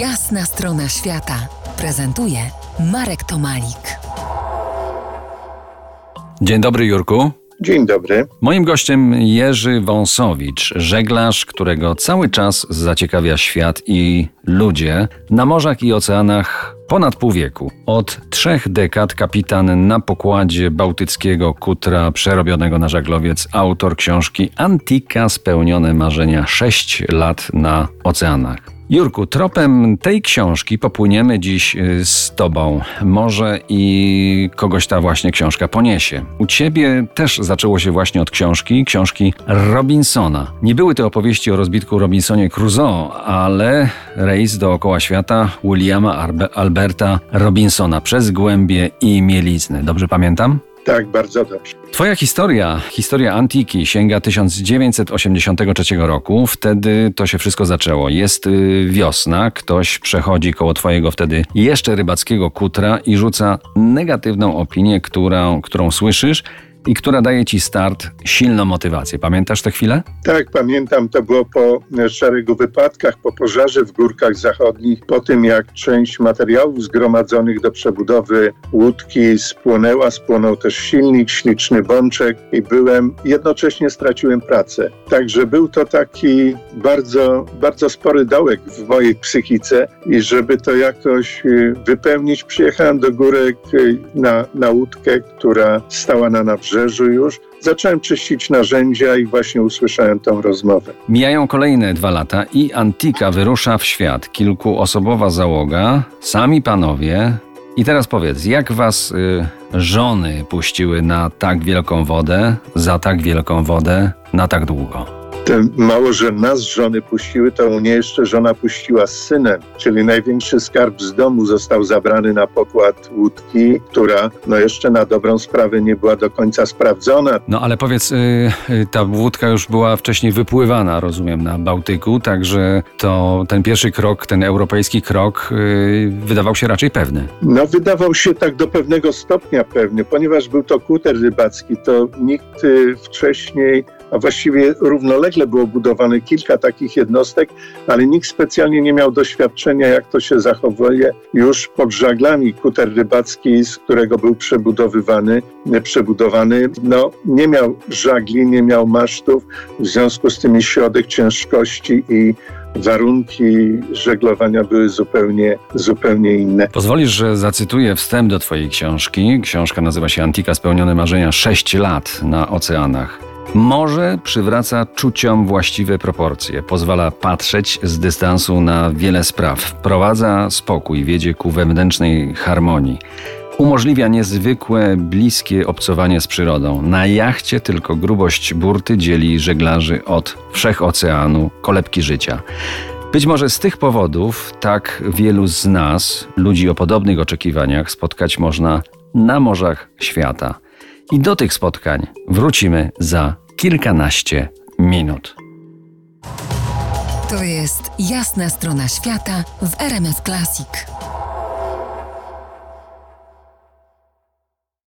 Jasna strona świata prezentuje Marek Tomalik. Dzień dobry, Jurku. Dzień dobry. Moim gościem Jerzy Wąsowicz, żeglarz, którego cały czas zaciekawia świat i ludzie na morzach i oceanach ponad pół wieku. Od trzech dekad kapitan na pokładzie bałtyckiego kutra przerobionego na żaglowiec, autor książki Antika spełnione marzenia 6 lat na oceanach. Jurku, tropem tej książki popłyniemy dziś y, z Tobą. Może i kogoś ta właśnie książka poniesie. U Ciebie też zaczęło się właśnie od książki, książki Robinsona. Nie były to opowieści o rozbitku Robinsonie Crusoe, ale rejs dookoła świata Williama Alberta Robinsona przez głębie i mielizny. Dobrze pamiętam? Tak, bardzo dobrze. Twoja historia, historia antiki sięga 1983 roku. Wtedy to się wszystko zaczęło. Jest y, wiosna, ktoś przechodzi koło twojego wtedy jeszcze rybackiego kutra i rzuca negatywną opinię, którą, którą słyszysz i która daje ci start, silną motywację. Pamiętasz tę chwilę? Tak, pamiętam. To było po szeregu wypadkach, po pożarze w górkach zachodnich, po tym jak część materiałów zgromadzonych do przebudowy łódki spłonęła, spłonął też silnik, śliczny bączek i byłem, jednocześnie straciłem pracę. Także był to taki bardzo, bardzo spory dołek w mojej psychice i żeby to jakoś y, wypełnić, przyjechałem do górek y, na, na łódkę, która stała na nabrzeżu już. Zacząłem czyścić narzędzia i właśnie usłyszałem tą rozmowę. Mijają kolejne dwa lata i Antika wyrusza w świat. Kilkuosobowa załoga, sami panowie. I teraz powiedz, jak was y, żony puściły na tak wielką wodę, za tak wielką wodę, na tak długo? Mało, że nas żony puściły, to mnie jeszcze żona puściła z synem, czyli największy skarb z domu został zabrany na pokład łódki, która no jeszcze na dobrą sprawę nie była do końca sprawdzona. No ale powiedz, y, y, ta łódka już była wcześniej wypływana, rozumiem, na Bałtyku, także to ten pierwszy krok, ten europejski krok y, wydawał się raczej pewny. No wydawał się tak do pewnego stopnia pewny, ponieważ był to kuter rybacki, to nikt wcześniej a właściwie równolegle było budowane kilka takich jednostek, ale nikt specjalnie nie miał doświadczenia, jak to się zachowuje już pod żaglami. Kuter rybacki, z którego był przebudowywany, przebudowany, no, nie miał żagli, nie miał masztów, w związku z tym środek ciężkości i warunki żeglowania były zupełnie, zupełnie inne. Pozwolisz, że zacytuję wstęp do Twojej książki. Książka nazywa się Antika Spełnione Marzenia 6 lat na oceanach. Morze przywraca czuciom właściwe proporcje, pozwala patrzeć z dystansu na wiele spraw, wprowadza spokój, wiedzie ku wewnętrznej harmonii. Umożliwia niezwykłe, bliskie obcowanie z przyrodą. Na jachcie tylko grubość burty dzieli żeglarzy od wszechoceanu, kolebki życia. Być może z tych powodów tak wielu z nas, ludzi o podobnych oczekiwaniach, spotkać można na morzach świata. I do tych spotkań wrócimy za kilkanaście minut. To jest jasna strona świata w RMS Classic.